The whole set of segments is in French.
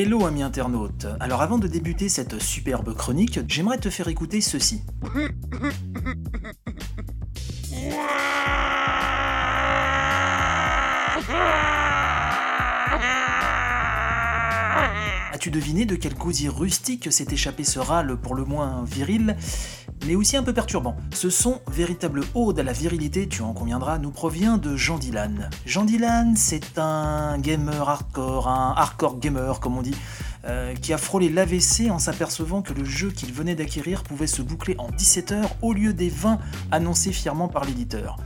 Hello ami internaute, alors avant de débuter cette superbe chronique, j'aimerais te faire écouter ceci. As-tu deviné de quel gosier rustique s'est échappé ce râle pour le moins viril, mais aussi un peu perturbant Ce son, véritable ode à la virilité, tu en conviendras, nous provient de Jean Dylan. Jean Dylan, c'est un gamer hardcore, un hardcore gamer comme on dit, euh, qui a frôlé l'AVC en s'apercevant que le jeu qu'il venait d'acquérir pouvait se boucler en 17 heures au lieu des 20 annoncés fièrement par l'éditeur.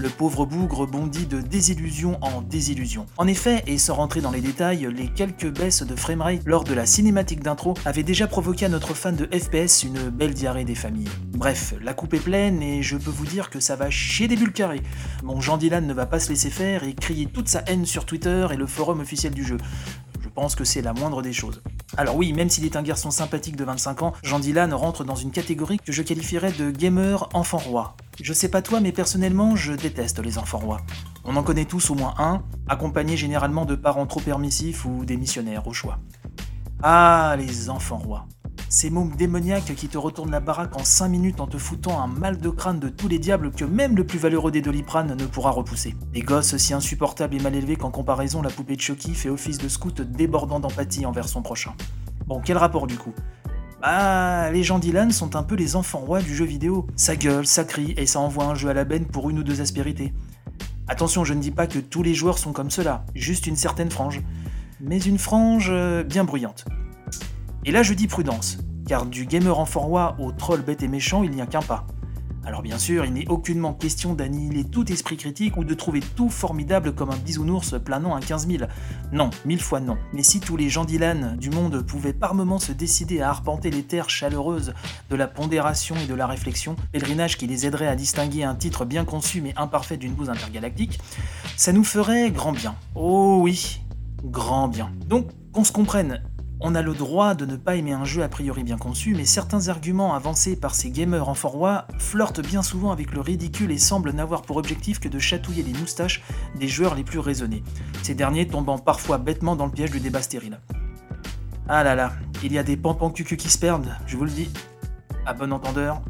Le pauvre bougre bondit de désillusion en désillusion. En effet, et sans rentrer dans les détails, les quelques baisses de framerate lors de la cinématique d'intro avaient déjà provoqué à notre fan de FPS une belle diarrhée des familles. Bref, la coupe est pleine et je peux vous dire que ça va chier des bulles carrées. Mon Jean Dylan ne va pas se laisser faire et crier toute sa haine sur Twitter et le forum officiel du jeu. Je pense que c'est la moindre des choses. Alors oui, même s'il est un garçon sympathique de 25 ans, Jean Dylan rentre dans une catégorie que je qualifierais de gamer enfant roi. Je sais pas toi, mais personnellement, je déteste les enfants rois. On en connaît tous au moins un, accompagné généralement de parents trop permissifs ou des missionnaires au choix. Ah, les enfants rois. Ces mômes démoniaques qui te retournent la baraque en 5 minutes en te foutant un mal de crâne de tous les diables que même le plus valeureux des doliprane ne pourra repousser. Des gosses si insupportables et mal élevés qu'en comparaison la poupée de Chucky fait office de scout débordant d'empathie envers son prochain. Bon, quel rapport du coup? Bah, les gens Dylan sont un peu les enfants rois du jeu vidéo. Ça gueule, ça crie et ça envoie un jeu à la benne pour une ou deux aspérités. Attention, je ne dis pas que tous les joueurs sont comme cela, juste une certaine frange. Mais une frange euh, bien bruyante. Et là je dis prudence, car du gamer enfant roi au troll bête et méchant, il n'y a qu'un pas. Alors bien sûr, il n'est aucunement question d'annihiler tout esprit critique ou de trouver tout formidable comme un bisounours planant à 15 000. Non, mille fois non. Mais si tous les gens Dylan du monde pouvaient par moments se décider à arpenter les terres chaleureuses de la pondération et de la réflexion, pèlerinage qui les aiderait à distinguer un titre bien conçu mais imparfait d'une bouse intergalactique, ça nous ferait grand bien. Oh oui, grand bien. Donc, qu'on se comprenne, on a le droit de ne pas aimer un jeu a priori bien conçu, mais certains arguments avancés par ces gamers en roi flirtent bien souvent avec le ridicule et semblent n'avoir pour objectif que de chatouiller les moustaches des joueurs les plus raisonnés, ces derniers tombant parfois bêtement dans le piège du débat stérile. Ah là là, il y a des pampans cucu qui se perdent, je vous le dis. À bon entendeur,